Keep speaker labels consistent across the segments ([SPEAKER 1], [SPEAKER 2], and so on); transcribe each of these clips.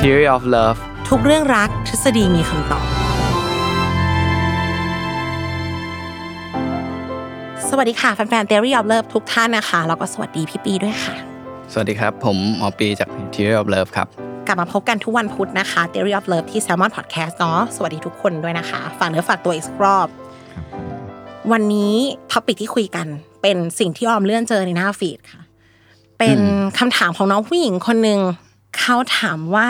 [SPEAKER 1] Theory of Love
[SPEAKER 2] ทุกเรื่องรักทฤษฎีมีคำตอบ สวัสดีค่ะแฟนๆ Theory of Love ทุกท่านนะคะ แล้วก็สวัสดีพี่ปีด้วยค่ะ
[SPEAKER 1] สวัสดีครับ ผมหมอปีจาก Theory of Love ครับ
[SPEAKER 2] กลับมาพบกันทุกวันพุธนะคะ Theory of Love ที่ Salmon Podcast เนาะสวัสดีทุกคนด้วยนะคะฝากเนื้อฝากตัวอีกสักรอบ วันนี้ topic ที่คุยกันเป็นสิ่งที่ออมเลื่อนเจอในหน้า feed ค่ะ เป็นคำถามของน้องผู้หญิงคนหนึ่ง เขาถามว่า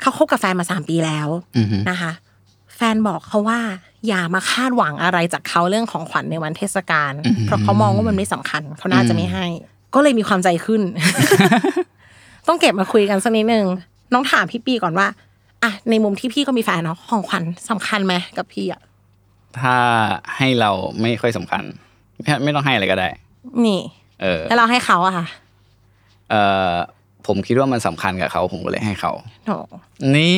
[SPEAKER 2] เขาคบกับแฟนมาสามปีแล้ว
[SPEAKER 1] อือฮึ
[SPEAKER 2] นะคะ แฟนบอกเขาว่า อย่ามาคาดหวังอะไรจากเขาเรื่องของขวัญในวันเทศกาลเพราะเขามองว่ามันไม่สำคัญ เขาน่าจะไม่ให้ ก็เลยมีความคาใจขึ้น ต้องเก็บมาคุยกันสักนิดนึงน้องถามพี่ปีก่อนว่าอะในมุมที่พี่ก็มีแฟนเนาะของขวัญสำคัญไหมกับพี่อะ
[SPEAKER 1] ถ้าให้เราไม่ค่อยสำคัญไม่ไม่ต้องให้อะไรก็ได้
[SPEAKER 2] นี่
[SPEAKER 1] เออ
[SPEAKER 2] แล้วเราให้เขาอะค่ะ
[SPEAKER 1] เออ ผมคิดว่ามันสำคัญกับเขาผมก็เลยให้เขา
[SPEAKER 2] โถ
[SPEAKER 1] นี่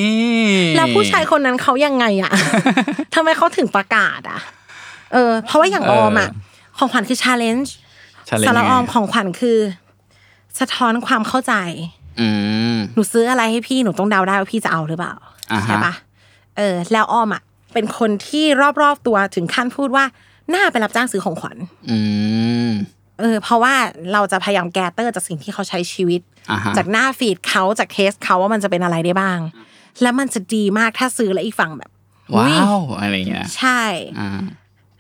[SPEAKER 2] แล้วผู้ชายคนนั้นเขายังไงอะทำไมเขาถึงประกาศอะเออ เพราะว่าอย่างออมอะของขวัญคือ challenge
[SPEAKER 1] ชาเลน
[SPEAKER 2] สำหรับ
[SPEAKER 1] จ์
[SPEAKER 2] ออมของขวัญคือ สะท้อนความเข้าใจ
[SPEAKER 1] อืม
[SPEAKER 2] หนูซื้ออะไรให้พี่หนูต้องเดาได้ว่าพี่จะเอาหรือเปล่า
[SPEAKER 1] อ่าฮะ
[SPEAKER 2] ใช่ปะเออ แล้วออมอะเป็นคนที่รอบๆตัวถึงขั้นพูดว่า น่าไปรับจ้างซื้อของขวัญ
[SPEAKER 1] อืม
[SPEAKER 2] เออเพราะว่าเราจะพยายามแกเตอร์จากสิ่งที่เขาใช้ชีวิต
[SPEAKER 1] อ่าฮะ
[SPEAKER 2] จากหน้าฟีดเขาจากเคสเขาว่ามันจะเป็นอะไรได้บ้าง แล้วมันจะดีมากถ้าซื้อแล้วอีกฝั่งแบบ
[SPEAKER 1] ว้า
[SPEAKER 2] อุ๊ยว
[SPEAKER 1] อะไรเงี้ย
[SPEAKER 2] ใช่
[SPEAKER 1] อ่า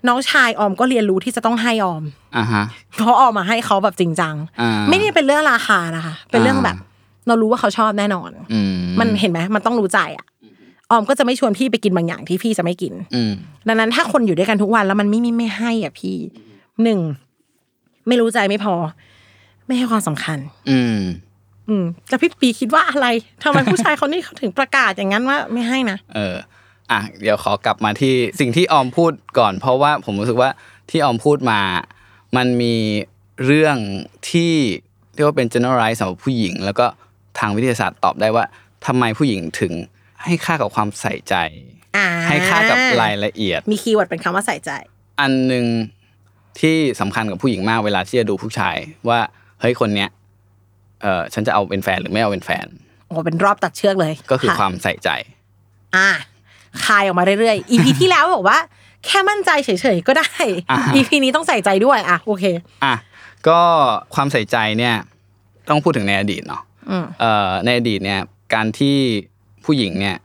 [SPEAKER 2] น้องชายออมก็เรียนรู้ที่จะต้องให้ออม
[SPEAKER 1] อ่าฮะ
[SPEAKER 2] เพราะออมมาให้เขาแบบจริงจัง
[SPEAKER 1] อ่า
[SPEAKER 2] ไม่ได้เป็นเรื่องราคานะคะ เป็นเรื่อง
[SPEAKER 1] อ่า
[SPEAKER 2] แบบ เรารู้ว่าเขาชอบแน่นอน
[SPEAKER 1] อืม
[SPEAKER 2] มันเห็นไหมมันต้องรู้ใจอะออมก็จะไม่ชวนพี่ไปกินบางอย่างที่พี่จะไม่กิน
[SPEAKER 1] อืม
[SPEAKER 2] ดังนั้นถ้าคนอยู่ด้วยกันทุกวันแล้วมันไม่มีไม่ให้อะพี่หนึ่ง ไม่รู้ใจไม่พอ ไม่ให้ความสำคัญ
[SPEAKER 1] อืม
[SPEAKER 2] อืมแต่พี่ปีคิดว่าอะไรทำไมผู้ชายคนนี้เขาถึงประกาศอย่างนั้นว่าไม่ให้นะ
[SPEAKER 1] เออ อะเดี๋ยวขอกลับมาที่สิ่งที่ออมพูดก่อน เพราะว่าผมรู้สึกว่าที่ออมพูดมา มันมีเรื่องที่เรียกว่าเป็น generalize สำหรับผู้หญิง แล้วก็ทางวิทยาศาสตร์ตอบได้ว่าทำไมผู้หญิงถึงให้ค่ากับความใส่ใจ
[SPEAKER 2] อ่า
[SPEAKER 1] ให้ค่ากับรายละเอียด
[SPEAKER 2] มี keyword เป็นคำว่าใส่ใจ
[SPEAKER 1] อันหนึ่ง ที่สำคัญกับผู้หญิงมากเวลาที่จะดูผู้ชาย ว่าเฮ้ยคนเนี้ยเออฉันจะเอาเป็นแฟนหรือไม่เอาเป็นแฟน
[SPEAKER 2] โอ้เป็นรอบตัดเชือกเลย
[SPEAKER 1] ก็คือะความใส่ใจ
[SPEAKER 2] อ่าคายออกมาเรื่อยๆ EP ที่แล้วบอกว่า แค่มั่นใจเฉยๆก็ได้
[SPEAKER 1] อ่า
[SPEAKER 2] EP นี้ต้องใส่ใจด้วยอะโอเค
[SPEAKER 1] อะก็ความใส่ใจเนี่ย ต้องพูดถึงในอดีตเนาะ
[SPEAKER 2] อืม
[SPEAKER 1] เอ่อในอดีตเนี่ย การที่ผู้หญิงเนี่ย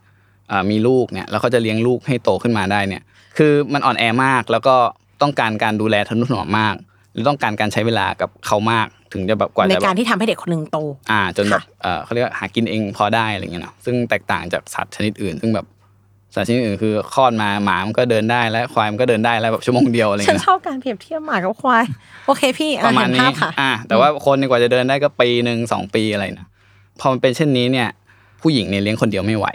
[SPEAKER 1] เอ่อมีลูกเนี่ยแล้วเขาจะเลี้ยงลูกให้โตขึ้นมาได้เนี่ย คือมันอ่อนแอมากแล้วก็ ต้องการการดูแลทนุถนอมมากหรือต้องการการใช้เวลากับเขามาก ถึงจะแบบกว่า
[SPEAKER 2] ใน
[SPEAKER 1] จะแบ
[SPEAKER 2] การ
[SPEAKER 1] บ
[SPEAKER 2] ที่ทำให้เด็กคนหนึ่งโต
[SPEAKER 1] อ่า จนแบบ
[SPEAKER 2] ค่ะ
[SPEAKER 1] เออเขาเรียกว่าหากินเองพอได้อะไรเงี้ยเนาะซึ่งแตกต่างจากสัตว์ชนิดอื่น ซึ่งแบบสัตว์ชนิดอื่นคือคลอดมาหมามันก็เดินได้แล้วควายมันก็เดินได้แล้วแบบชั่วโมงเดียวอะไร
[SPEAKER 2] ฉัน
[SPEAKER 1] เงี้ย
[SPEAKER 2] ชอบการเปรียบเทียบหมากับควายโอเคพี่อ่
[SPEAKER 1] ประมาณ
[SPEAKER 2] เห็น
[SPEAKER 1] นี้
[SPEAKER 2] ภาพค่ะ
[SPEAKER 1] อ่าแต่ว่าคนเนี่ยกว่าจะเดินได้ก็ปีหนึ่งสองปีอะไรนะพอมันเป็นเช่นนี้เนี่ย ผู้หญิงเนี่ยเลี้ยงคนเดียวไม่ไหว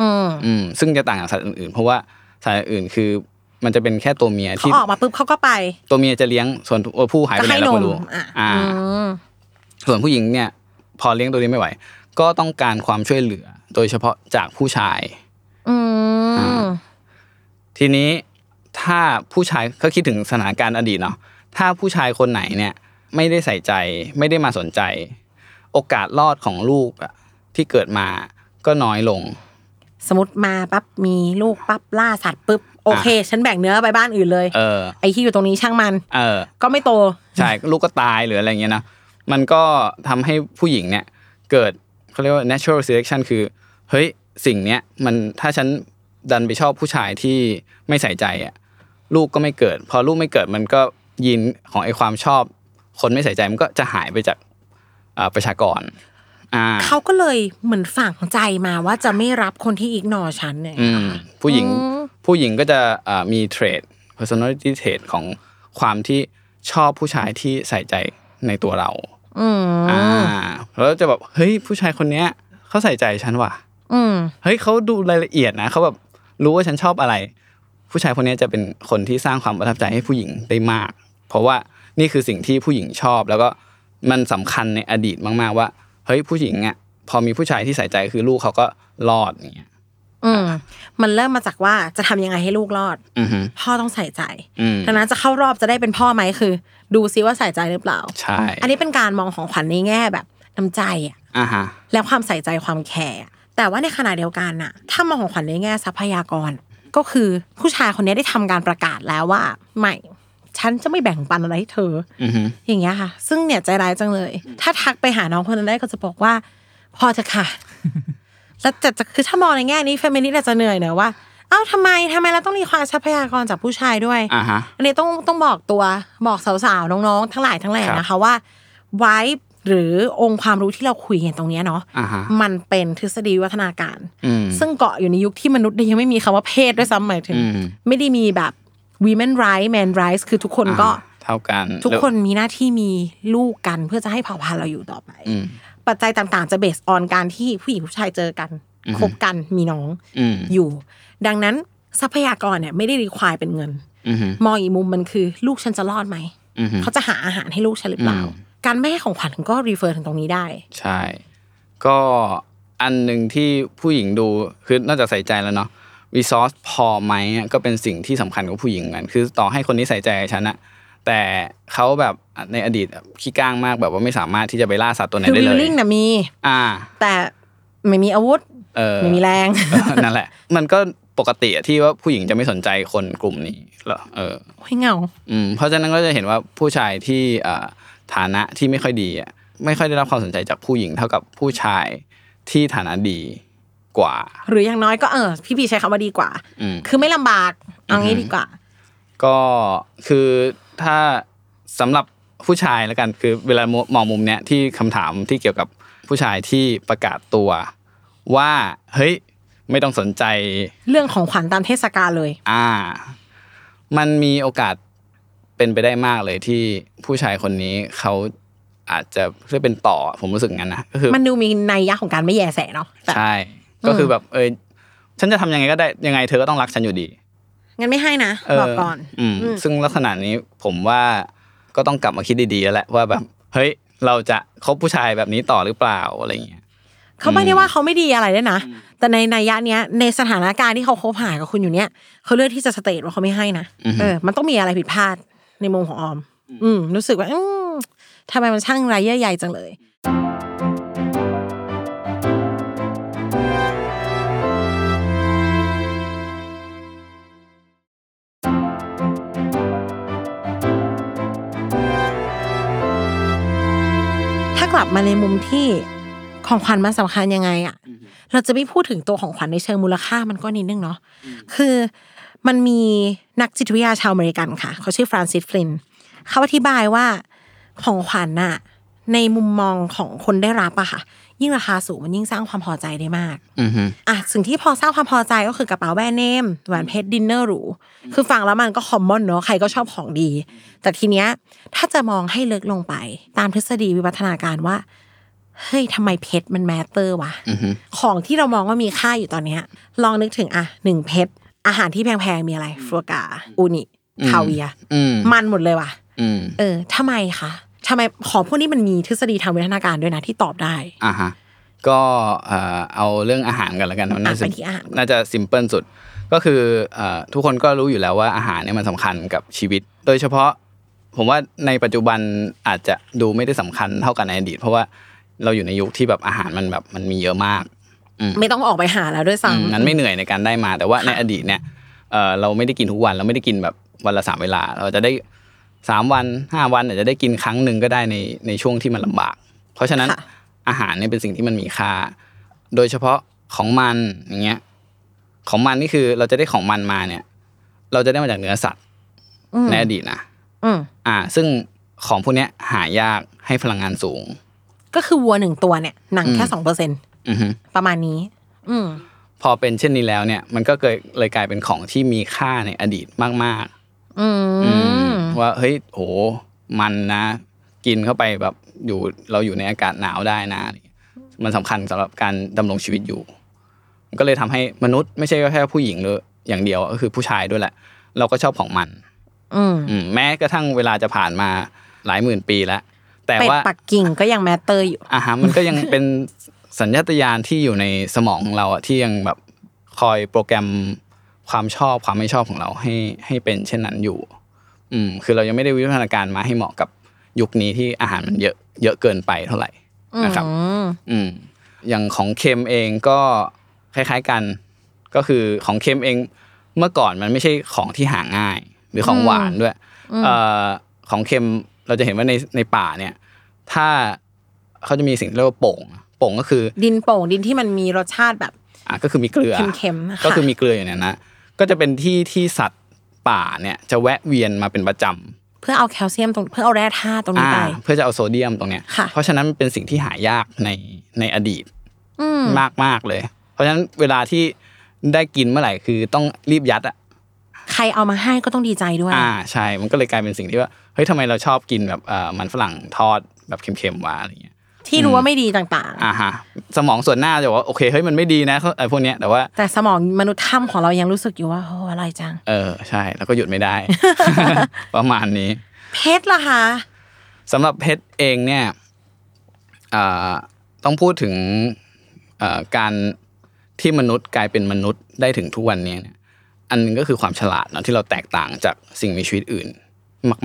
[SPEAKER 2] อืม
[SPEAKER 1] อืมซึ่งจะต่างจากสัตว์อื่นๆ เพราะว่าสัตว์อื่นคือ มันจะเป็นแค่ตัวเมีย
[SPEAKER 2] เขา
[SPEAKER 1] ที่
[SPEAKER 2] ออกมาปุ๊บเขาก็ไป
[SPEAKER 1] ตัวเมียจะเลี้ยงส่วนตัวผู้หายไป
[SPEAKER 2] ก็
[SPEAKER 1] ไหน
[SPEAKER 2] ให้
[SPEAKER 1] เรา
[SPEAKER 2] น
[SPEAKER 1] ไม่
[SPEAKER 2] ม
[SPEAKER 1] รู้
[SPEAKER 2] อะ
[SPEAKER 1] อ่า
[SPEAKER 2] อืม
[SPEAKER 1] ส่วนผู้หญิงเนี่ย พอเลี้ยงตัวนี้ไม่ไหว ก็ต้องการความช่วยเหลือ โดยเฉพาะจากผู้ชาย
[SPEAKER 2] อืม
[SPEAKER 1] ทีนี้ถ้าผู้ชายก็คิดถึงสถานการณ์อดีตเนาะถ้าผู้ชายคนไหนเนี่ย ไม่ได้ใส่ใจ ไม่ได้มาสนใจ โอกาสรอดของลูกอะที่เกิดมาก็น้อยลง
[SPEAKER 2] สมมติมาปั๊บมีลูกปั๊บล่าสัตว์ปุ๊บ โอเค ฉันแบ่งเนื้อไปบ้านอื่นเลย
[SPEAKER 1] เออ
[SPEAKER 2] ไอ้ที่อยู่ตรงนี้ช่างมัน
[SPEAKER 1] เออ
[SPEAKER 2] ก็ไม่โต
[SPEAKER 1] ใช่ลูกก็ตายหรืออะไรเงี้ยนะมันก็ทำให้ผู้หญิงเนี่ย เกิดเขาเรียกว่า natural selection คือ เฮ้ยสิ่งเนี้ยมันถ้าฉันดันไปชอบผู้ชายที่ไม่ใส่ใจอะลูกก็ไม่เกิด พอลูกไม่เกิดมันก็ยีนของไอ้ความชอบ คนไม่ใส่ใจมันก็จะหายไปจากอ่าประชากรอ่า
[SPEAKER 2] เขาก็เลยเหมือนฝังใจมาว่าจะไม่รับคนที่อิกนอฉันเนี่ย
[SPEAKER 1] อืมผู้หญิง ผู้หญิงก็จะอ่ามีเทรด personality trait ของความที่ชอบผู้ชายที่ใส่ใจในตัวเรา
[SPEAKER 2] อืม
[SPEAKER 1] อ่าแล้วจะแบบเฮ้ยผู้ชายคนเนี้ยเขาใส่ใจฉันว่ะ
[SPEAKER 2] อืม
[SPEAKER 1] เฮ้ยเขาดูรายละเอียดนะเขาแบบรู้ว่าฉันชอบอะไร ผู้ชายคนนี้จะเป็นคนที่สร้างความประทับใจให้ผู้หญิงได้มาก เพราะว่านี่คือสิ่งที่ผู้หญิงชอบ แล้วก็มันสำคัญในอดีตมาก ๆ ว่า เฮ้ยผู้หญิงอะพอมีผู้ชายที่ใส่ใจคือลูกเขาก็รอดอย่างเงี้ย
[SPEAKER 2] อืมมันเริ่มมาจากว่าจะทำยังไงให้ลูกรอด
[SPEAKER 1] อือฮึ
[SPEAKER 2] พ่อต้องใส่ใจ
[SPEAKER 1] อืม
[SPEAKER 2] ดังนั้นจะเข้ารอบจะได้เป็นพ่อไหมคือ ดูซิว่าใส่ใจหรือเปล่า
[SPEAKER 1] ใช่
[SPEAKER 2] อันนี้เป็นการมองของขวัญในแง่แบบน้ำใจอะ
[SPEAKER 1] อ่าฮะ
[SPEAKER 2] และความใส่ใจความแคร์อะแต่ว่าในขณะเดียวกันน่ะ ถ้ามองของขวัญในแง่ทรัพยากร ก็คือผู้ชายคนนี้ได้ทำการประกาศแล้วว่าไม่ฉันจะไม่แบ่งปันอะไรให้เธอ
[SPEAKER 1] อือฮึ
[SPEAKER 2] อย่างเงี้ยค่ะ ซึ่งเนี่ยใจร้ายจังเลย ถ้าทักไปหาน้องคนนั้นได้ก็จะบอกว่า พอเถอะค่ะ แล้วแต่จะคือถ้ามองในแง่นี้เฟมินิสต์อาจจะเหนื่อยหน่อยว่าเอ้าทำไมทำไมเราต้องรีควายทรัพยากรจากผู้ชายด้วย
[SPEAKER 1] อ่าฮะ
[SPEAKER 2] อันนี้ต้องต้องบอกตัวบอกสาวๆน้องๆ ทั้งหลายทั้งแหล่
[SPEAKER 1] ครับ
[SPEAKER 2] นะคะว่าไว้หรือองค์ความรู้ที่เราคุยกันตรงเนี้ยเนาะ
[SPEAKER 1] อ่าฮะ
[SPEAKER 2] มันเป็นทฤษฎีวิวัฒนาการ
[SPEAKER 1] อืม
[SPEAKER 2] ซึ่งเกาะอยู่ในยุคที่มนุษย์ยังไม่มีคำว่าเพศด้วยซ้ำหมายถึง
[SPEAKER 1] อืม
[SPEAKER 2] ไม่ได้มีแบบ women right man rights คือทุกคนก็
[SPEAKER 1] อ่าเท่ากัน
[SPEAKER 2] ทุกคนมีหน้าที่มีลูกกันเพื่อจะให้เผ่าพันธุ์เราอยู่ต่อไป
[SPEAKER 1] อืม
[SPEAKER 2] ปัจจัยต่างๆ จะเบสออนการที่ผู้หญิงผู้ชายเจอกันคบกันมีน้อง
[SPEAKER 1] อืม
[SPEAKER 2] อยู่ ดังนั้นทรัพยากรเนี่ยไม่ได้รีควายเป็นเงิน
[SPEAKER 1] อือฮึ
[SPEAKER 2] มองอีกมุมมันคือ ลูกฉันจะรอดไหม
[SPEAKER 1] อือฮึ
[SPEAKER 2] เขาจะหาอาหารให้ลูกฉันหรือเปล่า
[SPEAKER 1] อืม
[SPEAKER 2] การไม่ให้ของขวัญก็รีเฟอร์ถึงตรงนี้ได้
[SPEAKER 1] ใช่ ก็อันหนึ่งที่ผู้หญิงดูคือนอกจากใส่ใจแล้วเนาะรีซอสพอไหมอะก็เป็นสิ่งที่สำคัญกับผู้หญิงเหมือนกันคือต่อให้คนนี้ใส่ใจกับฉันอะ แต่เขาแบบในอดีตขี้ก้างมากแบบว่าไม่สามารถที่จะไปล่าสัตว์ตัวไหน
[SPEAKER 2] คือ
[SPEAKER 1] ได้
[SPEAKER 2] วิ
[SPEAKER 1] เล
[SPEAKER 2] ล
[SPEAKER 1] ย
[SPEAKER 2] ลิ่งนะมี
[SPEAKER 1] อ่า
[SPEAKER 2] แต่ไม่มีอาวุธ
[SPEAKER 1] เออ
[SPEAKER 2] ไม่มีแรง
[SPEAKER 1] เออนั่นแหละ มันก็ปกติอะที่ว่าผู้หญิงจะไม่สนใจคนกลุ่มนี้เหรอเออ
[SPEAKER 2] โอ้ยเหงา
[SPEAKER 1] อืมเพราะฉะนั้นก็จะเห็นว่าผู้ชายที่อ่าฐานะที่ไม่ค่อยดีอะไม่ค่อยได้รับความสนใจจากผู้หญิงเท่ากับผู้ชายที่ฐานะดีกว่า
[SPEAKER 2] หรืออย่างน้อยก็เออ พี่พีใช้คำว่าดีกว่า
[SPEAKER 1] อืม
[SPEAKER 2] คือไม่ลำบากเอางี้ดีกว่า
[SPEAKER 1] ก็คือ ถ้าสำหรับผู้ชายแล้วกันคือเวลามองมุมเนี้ยที่คำถามที่เกี่ยวกับผู้ชายที่ประกาศตัว ว่าเฮ้ยไม่ต้องสนใจ
[SPEAKER 2] เรื่องของขวัญตามเทศกาลเลย
[SPEAKER 1] อ่า มันมีโอกาสเป็นไปได้มากเลยที่ผู้ชายคนนี้เขาอาจจะเพื่อเป็นต่อผมรู้สึกงั้นนะก็คือ
[SPEAKER 2] มันดูมีนัยยะของการไม่แยแสเนาะแบบ
[SPEAKER 1] ใช่ ก็คือแบบเอยฉันจะทำยังไงก็ได้ยังไงเธอก็ต้องรักฉันอยู่ดี
[SPEAKER 2] งั้นไม่ให้นะ
[SPEAKER 1] เบ
[SPEAKER 2] อกก่อน
[SPEAKER 1] อืม
[SPEAKER 2] อืม
[SPEAKER 1] ซึ่งลักษณะนี้ผมว่าก็ต้องกลับมาคิดดีๆแล้วแหละว่าแบบเฮ้ยเราจะคบผู้ชายแบบนี้ต่อหรือเปล่าอะไรอย่างเงี้ย
[SPEAKER 2] เขาไม่ได้ว่าเขาไม่ดีอะไรด้วยนะ แต่ในนัยยะเนี้ยในสถานการณ์ที่เขาคบหากับคุณอยู่เนี้ยเขาเลือกที่จะสเตทว่าเขาไม่ให้นะ
[SPEAKER 1] อือฮึ
[SPEAKER 2] เออ มันต้องมีอะไรผิดพลาดในมุมของออม อืม รู้สึกว่าอืมทำไมมันช่างไรเยื่อใยจังเลย กลับมาในมุมที่ของขวัญมันสำคัญยังไงอะเราจะไม่พูดถึงตัวของขวัญในเชิงมูลค่ามันก็นิดนึงเนาะคือมันมีนักจิตวิทยาชาวอเมริกันค่ะ เขาชื่อฟรานซิสฟลินเขาอธิบายว่าของขวัญน่ะในมุมมองของคนได้รับอะค่ะ ยิ่งราคาสูงมันยิ่งสร้างความพอใจได้มาก
[SPEAKER 1] อือฮึ
[SPEAKER 2] อะสิ่งที่พอสร้างความพอใจก็คือกระเป๋าแบรนด์เนมแหวนเพชรดินเนอร์หรูคือฟังแล้วมันก็ common เนอะใครก็ชอบของดี แต่ทีเนี้ยถ้าจะมองให้ลึกลงไป ตามทฤษฎีวิวัฒนาการว่าเฮ้ยทำไมเพชรมัน matter วะ
[SPEAKER 1] อือฮึ
[SPEAKER 2] ของที่เรามองว่ามีค่าอยู่ตอนเนี้ย ลองนึกถึงอะหนึ่งเพชรอาหารที่แพงๆมีอะไรฟัวกราส์อูนิคาเวียร์
[SPEAKER 1] อืม
[SPEAKER 2] มันหมดเลยว่ะ
[SPEAKER 1] อืม
[SPEAKER 2] เออทำไมคะ ทำไมของพวกนี้มันมีทฤษฎีทางวิวัฒนาการด้วยนะที่ตอบได้
[SPEAKER 1] อ่าฮะก็เอ่อเอาเรื่องอาหารกันแล้วกันมันน่า
[SPEAKER 2] อะ
[SPEAKER 1] จะ
[SPEAKER 2] ไปที่อาหาร
[SPEAKER 1] น่าจะ simple สุด ก็คือเอ่อทุกคนก็รู้อยู่แล้วว่าอาหารเนี่ยมันสำคัญกับชีวิต โดยเฉพาะผมว่าในปัจจุบันอาจจะดูไม่ได้สำคัญเท่ากันในอดีต เพราะว่าเราอยู่ในยุคที่แบบอาหารมันแบบมันมีเยอะมาก
[SPEAKER 2] ไม่ต้องออกไปหาแล้วด้วย
[SPEAKER 1] อืม
[SPEAKER 2] ซ้ำ
[SPEAKER 1] นั้นไม่เหนื่อยในการได้มา แต่ว่าในอดีตเนี่ยเออเราไม่ได้กินทุกวันเราไม่ได้กินแบบวันละสามเวลา เราจะได้ สามวันห้าวันอาจจะได้กินครั้งหนึ่งก็ได้ในในช่วงที่มันลำบาก เพราะฉะนั้น
[SPEAKER 2] ค่ะ
[SPEAKER 1] อาหารเนี่ยเป็นสิ่งที่มันมีค่า โดยเฉพาะของมันอย่างเงี้ยของมันนี่คือเราจะได้ของมันมาเนี่ย เราจะได้มาจากเนื้อสัตว์
[SPEAKER 2] อืม
[SPEAKER 1] ในอดีตนะ
[SPEAKER 2] อืม
[SPEAKER 1] อ่า ซึ่งของพวกเนี้ยหายากให้พลังงานสูง
[SPEAKER 2] ก็คือวัวหนึ่งตัวเนี่ยหนังแค่
[SPEAKER 1] อืม
[SPEAKER 2] สองเปอร์เซ็น
[SPEAKER 1] อือฮึ
[SPEAKER 2] ประมาณนี้ อืม
[SPEAKER 1] พอเป็นเช่นนี้แล้วเนี่ย มันก็เกิดเลยกลายเป็นของที่มีค่าในอดีตมากๆ
[SPEAKER 2] อื
[SPEAKER 1] อื
[SPEAKER 2] ม
[SPEAKER 1] ม ว่าเฮ้ยโหมันนะ กินเข้าไปแบบอยู่เราอยู่ในอากาศหนาวได้นะ มันสำคัญสำหรับการดำรงชีวิตอยู่ ก็เลยทำให้มนุษย์ไม่ใช่แค่ผู้หญิงหรืออย่างเดียวก็คือผู้ชายด้วยแหละ เราก็ชอบของมัน
[SPEAKER 2] อืม
[SPEAKER 1] อืมแม้กระทั่งเวลาจะผ่านมาหลายหมื่นปีแล้วแต่
[SPEAKER 2] เป็ด
[SPEAKER 1] ว่า
[SPEAKER 2] ปักกิ่งก็ยังแมตเตอร์อยู่
[SPEAKER 1] อ่าฮะมันก็ยังเป็นสัญญาตญาณที่อยู่ในสมองของเราอะที่ยังแบบคอยโปรแกรม ความชอบความไม่ชอบของเราให้ให้เป็นเช่นนั้นอยู่ อืมคือเรายังไม่ได้วิวัฒนาการมาให้เหมาะกับยุคนี้ที่อาหารมันเยอะเยอะเกินไปเท่าไหร่นะครับ
[SPEAKER 2] อืม
[SPEAKER 1] อืมอย่างของเค็มเองก็คล้ายๆกัน ก็คือของเค็มเองเมื่อก่อนมันไม่ใช่ของที่หาง่าย หรือของหวานด้วยเอ่อของเค็มเราจะเห็นว่าในในป่าเนี่ย ถ้าเขาจะมีสิ่งที่เรียกว่าโป่ง โป่งก็คือ
[SPEAKER 2] ดินโป่งดินที่มันมีรสชาติแบบ
[SPEAKER 1] อะก็คือมีเกลือ
[SPEAKER 2] เค็มๆนะคะ
[SPEAKER 1] ก็คือมีเกลืออยู่เนี่ยนะ ก็จะเป็นที่ที่สัตว์ป่าเนี่ยจะแวะเวียนมาเป็นประจำ
[SPEAKER 2] เพื่อเอาแคลเซียมตรงเพื่อเอาแร่ธาตุตรงนี้
[SPEAKER 1] อ่า
[SPEAKER 2] ไป
[SPEAKER 1] เพื่อจะเอาโซเดียมตรงเนี้ย
[SPEAKER 2] ค่ะ
[SPEAKER 1] เพราะฉะนั้นมันเป็นสิ่งที่หายากในในอดีต
[SPEAKER 2] อืม
[SPEAKER 1] มากมากๆเลย เพราะฉะนั้นเวลาที่ได้กินเมื่อไหร่คือต้องรีบยัดอะ
[SPEAKER 2] ใครเอามาให้ก็ต้องดีใจด้วย
[SPEAKER 1] อ่าใช่ มันก็เลยกลายเป็นสิ่งที่ว่า เฮ้ยทำไมเราชอบกินแบบเอ่อมันฝรั่งทอดแบบเค็มๆวะอะไรเงี้ย
[SPEAKER 2] ที่รู้ว่าไม่ดีต่าง
[SPEAKER 1] อ่าฮะสมองส่วนหน้าจะบอกว่าโอเคเฮ้ยมันไม่ดีนะไอ้พวกเนี้ยแต่ว่า
[SPEAKER 2] ๆแต่สมองมนุษย์ถ้ำของเรายังรู้สึกอยู่ว่าโอ้อะไรจัง
[SPEAKER 1] เออใช่ แล้วก็หยุดไม่ได้ ประมาณนี้
[SPEAKER 2] เพชรล่ะคะ
[SPEAKER 1] สำหรับเพชรเองเนี่ยอ่าต้องพูดถึงเอ่อการที่มนุษย์กลายเป็นมนุษย์ได้ถึงทุกวันนี้เนี่ยอันหนึงก็คือความฉลาดเนาะที่เราแตกต่างจากสิ่งมีชีวิตอื่น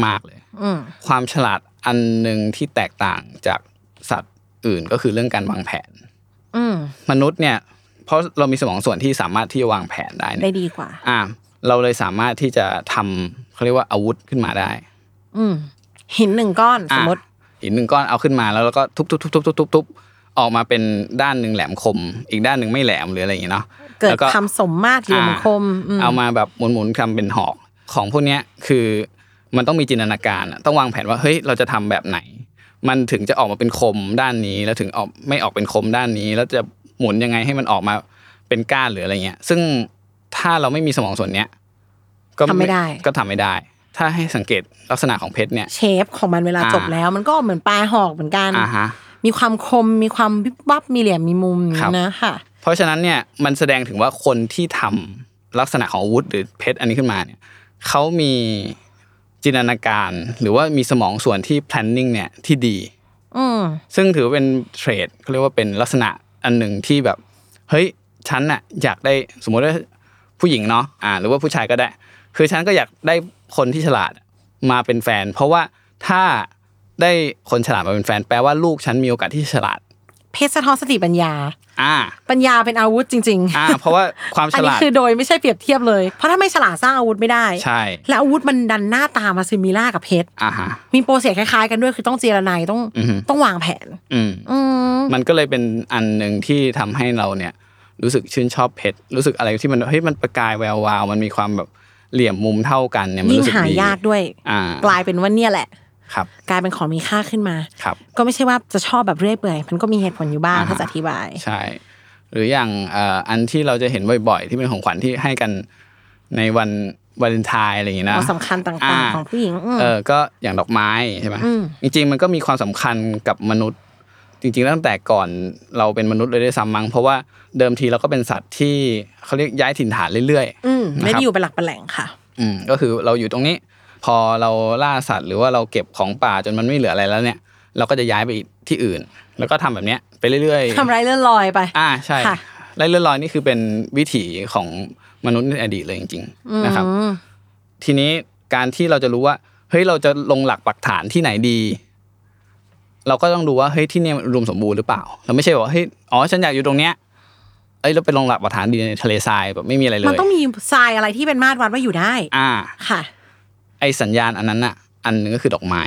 [SPEAKER 1] มาก ๆเลย
[SPEAKER 2] อืม
[SPEAKER 1] ความฉลาดอันหนึ่งที่แตกต่างจากสัตว์ อื่นก็คือเรื่องการวางแผน
[SPEAKER 2] อืม
[SPEAKER 1] มนุษย์เนี่ย เพราะเรามีสมองส่วนที่สามารถที่จะวางแผนได้
[SPEAKER 2] ได้
[SPEAKER 1] เนี่ย
[SPEAKER 2] ดีกว่า
[SPEAKER 1] อ่า เราเลยสามารถที่จะทำเขาเรียกว่าอาวุธขึ้นมาได้
[SPEAKER 2] อืมหินหนึ่งก้อนสมมติ
[SPEAKER 1] อะหินหนึ่งก้อนเอาขึ้นมาแล้วเราก็ทุบทุบทุบทุบทุบทุบทุบออกมาเป็นด้านหนึ่งแหลมคม อีกด้านหนึ่งไม่แหลมหรืออะไรอย่างเงี้ยเนาะ
[SPEAKER 2] เกิด
[SPEAKER 1] แล้ว
[SPEAKER 2] คำสมมาตรเหลี่ยมคมอืม
[SPEAKER 1] เอามาแบบหมุนๆทำเป็นหอกของพวกเนี้ยคือมันต้องมีจินตนาการอะต้องวางแผนว่าเฮ้ยเราจะทำแบบไหน มันถึงจะออกมาเป็นคมด้านนี้ แล้วถึงออกไม่ออกเป็นคมด้านนี้ แล้วจะหมุนยังไงให้มันออกมาเป็นก้านหรืออะไรเงี้ย ซึ่งถ้าเราไม่มีสมองส่วนเนี้ยก็
[SPEAKER 2] ทำไม่ได้
[SPEAKER 1] ก็ทำไม่ได้ ถ้าให้สังเกตลักษณะของเพชรเนี่ย
[SPEAKER 2] เชฟของมันเวลา
[SPEAKER 1] อ่า
[SPEAKER 2] จบแล้ว มันก็เหมือนปลายหอกเหมือนกัน
[SPEAKER 1] อ่าฮะ
[SPEAKER 2] มีความคมมีความวิบวับมีเหลี่ยมมีมุมอย่าง
[SPEAKER 1] ครับ
[SPEAKER 2] นี้นะค่ะ
[SPEAKER 1] เพราะฉะนั้นเนี่ยมันแสดงถึงว่าคนที่ทำลักษณะของอาวุธหรือเพชรอันนี้ขึ้นมาเนี่ยเขามี จินตนาการ หรือว่ามีสมองส่วนที่ planning เนี่ยที่ดี
[SPEAKER 2] อืม
[SPEAKER 1] ซึ่งถือว่าเป็นเทรดเขาเรียกว่าเป็นลักษณะอันหนึ่งที่แบบเฮ้ยฉันน่ะอยากได้สมมติว่าผู้หญิงเนาะอ่า หรือว่าผู้ชายก็ได้ คือฉันก็อยากได้คนที่ฉลาดมาเป็นแฟน เพราะว่าถ้าได้คนฉลาดมาเป็นแฟน แปลว่าลูกฉันมีโอกาสที่จะฉลาด
[SPEAKER 2] เพชรสะท้อนสติปัญญา
[SPEAKER 1] อ่า
[SPEAKER 2] ปัญญาเป็นอาวุธจริง ๆ
[SPEAKER 1] อ่า เพราะว่าความ
[SPEAKER 2] อั
[SPEAKER 1] ฉลาดเนี่ย
[SPEAKER 2] คือโดยไม่ใช่เปรียบเทียบเลย เพราะถ้าไม่ฉลาดสร้างอาวุธไม่ได้
[SPEAKER 1] ใช่
[SPEAKER 2] และอาวุธมันดันหน้าตามา similar กับเพชร
[SPEAKER 1] อ่าฮะ
[SPEAKER 2] มี process คล้ายๆกันด้วยคือต้องเจียระไนต้อง
[SPEAKER 1] อือฮึ
[SPEAKER 2] ต้องวางแผน
[SPEAKER 1] อืม
[SPEAKER 2] อืม
[SPEAKER 1] มันก็เลยเป็นอันหนึ่งที่ทำให้เราเนี่ย รู้สึกชื่นชอบเพชร รู้สึกอะไรที่มันเฮ้ยมันประกายแวววาว มันมีความแบบเหลี่ยมมุมเท่ากันเนี่ยมัน
[SPEAKER 2] ยิ่ง
[SPEAKER 1] รู้สึก
[SPEAKER 2] หา
[SPEAKER 1] ดี
[SPEAKER 2] ยากด้วย
[SPEAKER 1] อ่า ก
[SPEAKER 2] ลายเป็นว่าเนี่ยแหละ
[SPEAKER 1] ครับ
[SPEAKER 2] กลายเป็นของมีค่าขึ้นมา
[SPEAKER 1] ครับ
[SPEAKER 2] ก็ไม่ใช่ว่าจะชอบแบบเรื่อยเปื่อยมันก็มีเหตุผลอยู่บ้าง
[SPEAKER 1] อ่าฮะ
[SPEAKER 2] ถ้าจะอธิบาย
[SPEAKER 1] ใช่ หรืออย่างเอ่ออันที่เราจะเห็นบ่อยๆ ที่เป็นของขวัญที่ให้กันในวันวาเลนไทน์อะไรอย่างงี้นะ
[SPEAKER 2] ความสำคัญต่าง
[SPEAKER 1] อ่า
[SPEAKER 2] ๆของผู้หญิงอืม
[SPEAKER 1] เออก็อย่างดอกไม้ใช่ไหม
[SPEAKER 2] อืม
[SPEAKER 1] จริง ๆ มันก็มีความสำคัญกับมนุษย์ จริง ๆ ตั้งแต่ก่อนเราเป็นมนุษย์เลยด้วยซ้ำมั้งเพราะว่าเดิมทีเราก็เป็นสัตว์ที่เขาเรียกย้ายถิ่นฐานเรื่อยๆ
[SPEAKER 2] อืมไม่
[SPEAKER 1] นะค
[SPEAKER 2] ได้
[SPEAKER 1] รับ
[SPEAKER 2] อยู่เป็นหลักเป็นแหล่งค่ะ
[SPEAKER 1] อืมก็คือเราอยู่ตรงนี้ พอเราล่าสัตว์หรือว่าเราเก็บของป่าจนมันไม่เหลืออะไรแล้วเนี่ย เราก็จะย้ายไปอีกที่อื่น แล้วก็ทำแบบเนี้ยไปเรื่อยๆ
[SPEAKER 2] ทำไรเลื่อนลอยไป
[SPEAKER 1] อ่าใช่
[SPEAKER 2] ค่ะ
[SPEAKER 1] ไล่เลื่อนลอยนี่คือเป็นวิถีของมนุษย์ในอดีตเลยจริง ๆ นะครับ
[SPEAKER 2] อืม
[SPEAKER 1] ทีนี้การที่เราจะรู้ว่าเฮ้ยเราจะลงหลักปักฐานที่ไหนดี เราก็ต้องดูว่าเฮ้ยที่เนี่ยมันอุดมสมบูรณ์หรือเปล่า เราไม่ใช่ว่าเฮ้ยอ๋อฉันอยากอยู่ตรงเนี้ยเอ้ยเราไปลงหลักปักฐานดีในทะเลทรายแบบไม่มีอะไรเลย
[SPEAKER 2] มันต้องมีทรายอะไรที่เป็นมาตรวัดว่าอยู่ได้
[SPEAKER 1] อ่า
[SPEAKER 2] ค่ะ
[SPEAKER 1] ไอสัญญาณอันนั้นน่ะ อันหนึงก็คือดอกไม้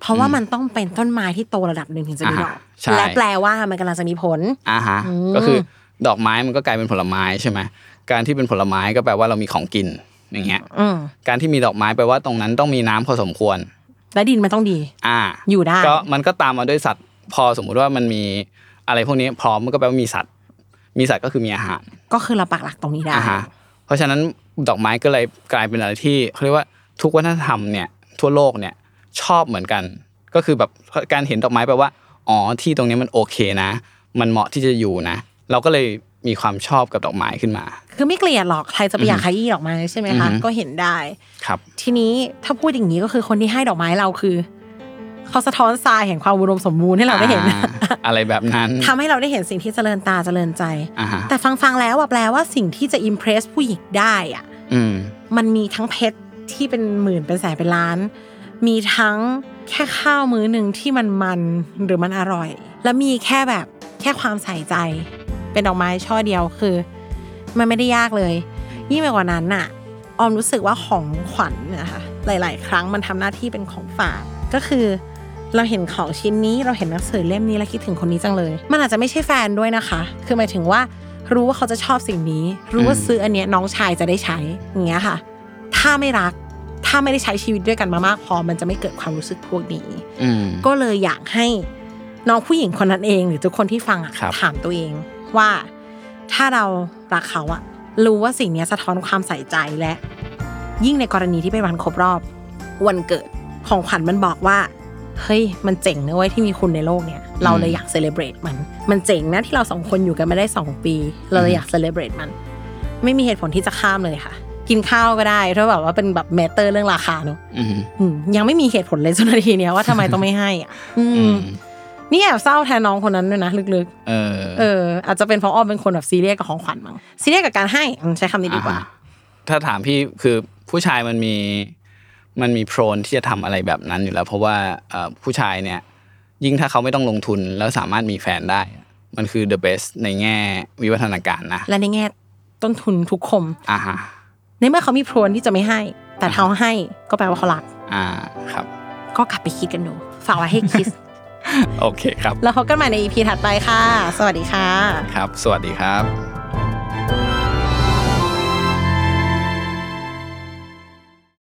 [SPEAKER 2] เพราะว่ามันต้องเป็นต้นไม้ที่โตระดับหนึ่งถึงจะมีดอก
[SPEAKER 1] อ่าฮะใช่
[SPEAKER 2] และแปลว่ามันกำลังจะมีผล
[SPEAKER 1] อ่าฮะ
[SPEAKER 2] อืม
[SPEAKER 1] ก็คือดอกไม้มันก็กลายเป็นผลไม้ใช่ไหมการที่เป็นผลไม้ก็แปลว่าเรามีของกินอย่างเงี้ย
[SPEAKER 2] อืม
[SPEAKER 1] การที่มีดอกไม้แปลว่าตรงนั้นต้องมีน้ำพอสมควร
[SPEAKER 2] และดินมันต้องดี
[SPEAKER 1] อ่า
[SPEAKER 2] อยู่ได้
[SPEAKER 1] ก็มันก็ตามมาด้วยสัตว์ พอสมมุติว่ามันมีอะไรพวกนี้พร้อมมันก็แปลว่ามีสัตว์ มีสัตว์ก็คือมีอาหาร
[SPEAKER 2] ก็คือเราปักหลักตรงนี้ได้
[SPEAKER 1] อ่าฮะเพราะฉะนั้น ดอกไม้ก็เลยกลายเป็นอะไรที่เขาเรียกว่าทุกวัฒนธรรมเนี่ยทั่วโลกเนี่ยชอบเหมือนกัน ก็คือแบบการเห็นดอกไม้แปลว่าอ๋อที่ตรงนี้มันโอเคนะ มันเหมาะที่จะอยู่นะ เราก็เลยมีความชอบกับดอกไม้ขึ้นมา
[SPEAKER 2] คือไม่เกลียดหรอกใครจะไปอยาก
[SPEAKER 1] อืม
[SPEAKER 2] ขยี้ดอกไม้ใช่ไหมคะ
[SPEAKER 1] อือฮึ
[SPEAKER 2] ก็เห็นได้
[SPEAKER 1] ครับ
[SPEAKER 2] ทีนี้ถ้าพูดอย่างนี้ก็คือคนที่ให้ดอกไม้เราคือ เขาสะท้อนทรายแห่งความอุดมสมบูรณ์ให้เราได้เห็น
[SPEAKER 1] อ่าอะไรแบบนั้น
[SPEAKER 2] ทำให้เราได้เห็นสิ่งที่เจริญตาเจริญใจ
[SPEAKER 1] อ่าฮะ
[SPEAKER 2] แต่ฟังฟังๆแล้วอะแปลว่าสิ่งที่จะอิมเพรสผู้หญิงได้อะ
[SPEAKER 1] อืม
[SPEAKER 2] มันมีทั้งเพชรที่เป็นหมื่นเป็นแสนเป็นล้าน มีทั้งแค่ข้าวมื้อหนึ่งที่มันมันหรือมันอร่อย แล้วมีแค่แบบแค่ความใส่ใจ เป็นดอกไม้ช่อเดียวคือ มันไม่ได้ยากเลยยิ่งไปกว่านั้นน่ะ ออมรู้สึกว่าของขวัญนะคะหลาย ๆ ครั้งมันทำหน้าที่เป็นของฝากก็คือ เราเห็นของชิ้นนี้เราเห็นหนังสือเล่มนี้แล้วคิดถึงคนนี้จังเลย มันอาจจะไม่ใช่แฟนด้วยนะคะ คือหมายถึงว่ารู้ว่าเขาจะชอบสิ่งนี้ รู้ว่า
[SPEAKER 1] อืม
[SPEAKER 2] ซื้ออันเนี้ยน้องชายจะได้ใช้อย่างเงี้ยค่ะ ถ้าไม่รักถ้าไม่ได้ใช้ชีวิตด้วยกันมามากพอมันจะไม่เกิดความรู้สึกพวกนี้
[SPEAKER 1] อืม
[SPEAKER 2] ก็เลยอยากให้น้องผู้หญิงคนนั้นเอง หรือทุกคนที่ฟังอะ
[SPEAKER 1] ครับ
[SPEAKER 2] ถามตัวเองว่าถ้าเรารักเขาอะรู้ว่าสิ่งเนี้ยสะท้อนความใส่ใจและ ยิ่งในกรณีที่เป็นวันครบรอบ วันเกิดของขวัญมันบอกว่า เฮ้ยมันเจ๋งนะเว้ยที่มีคุณในโลกเนี่ย เราเลยอยากเซเลบรตมัน มันเจ๋งนะที่เราสองคนอยู่กันมาได้สองปี เราเลยอยากเซเลบรตมัน ไม่มีเหตุผลที่จะข้ามเลยค่ะ กินข้าวก็ได้ถ้าแบบว่าเป็นแบบแมตเตอร์เรื่องราคาเนอะ
[SPEAKER 1] อืม
[SPEAKER 2] อืมยังไม่มีเหตุผลเลยจนนาทีเนี้ยว่าทำไมต้องไม่ให้อะอื
[SPEAKER 1] อื
[SPEAKER 2] ม
[SPEAKER 1] ม
[SPEAKER 2] นี่แอบเศร้าแทนน้องคนนั้นด้วยนะลึก
[SPEAKER 1] เออ
[SPEAKER 2] ๆเออ อาจจะเป็นเพราะอ้อมเป็นคนแบบซีเรียสกับของขวัญมั้งซีเรียสกับการให้อืมใช้คำนี้ดีกว่า
[SPEAKER 1] อ่าฮะถ้าถามพี่คือผู้ชายมันมี มันมีโพรนที่จะทำอะไรแบบนั้นอยู่แล้ว เพราะว่าเอ่อผู้ชายเนี่ยยิ่งถ้าเขาไม่ต้องลงทุนแล้วสามารถมีแฟนได้ มันคือ the best ในแง่วิวัฒนาการนะ
[SPEAKER 2] และในแง่ต้นทุนทุกคม
[SPEAKER 1] อ่าฮะ
[SPEAKER 2] ในเมื่อเขามีโพรนที่จะไม่ให้ แต่เขาให้ก็แปลว่าเขารัก
[SPEAKER 1] อ่าครับ
[SPEAKER 2] ก็กลับไปคิดกันดูฝากไว้ให้คิด
[SPEAKER 1] โอเคครับ
[SPEAKER 2] แล้วพบกันใหม่ในอีพีถัดไปค่ะ สวัสดีค่ะ
[SPEAKER 1] ครับ สวัสดีครับ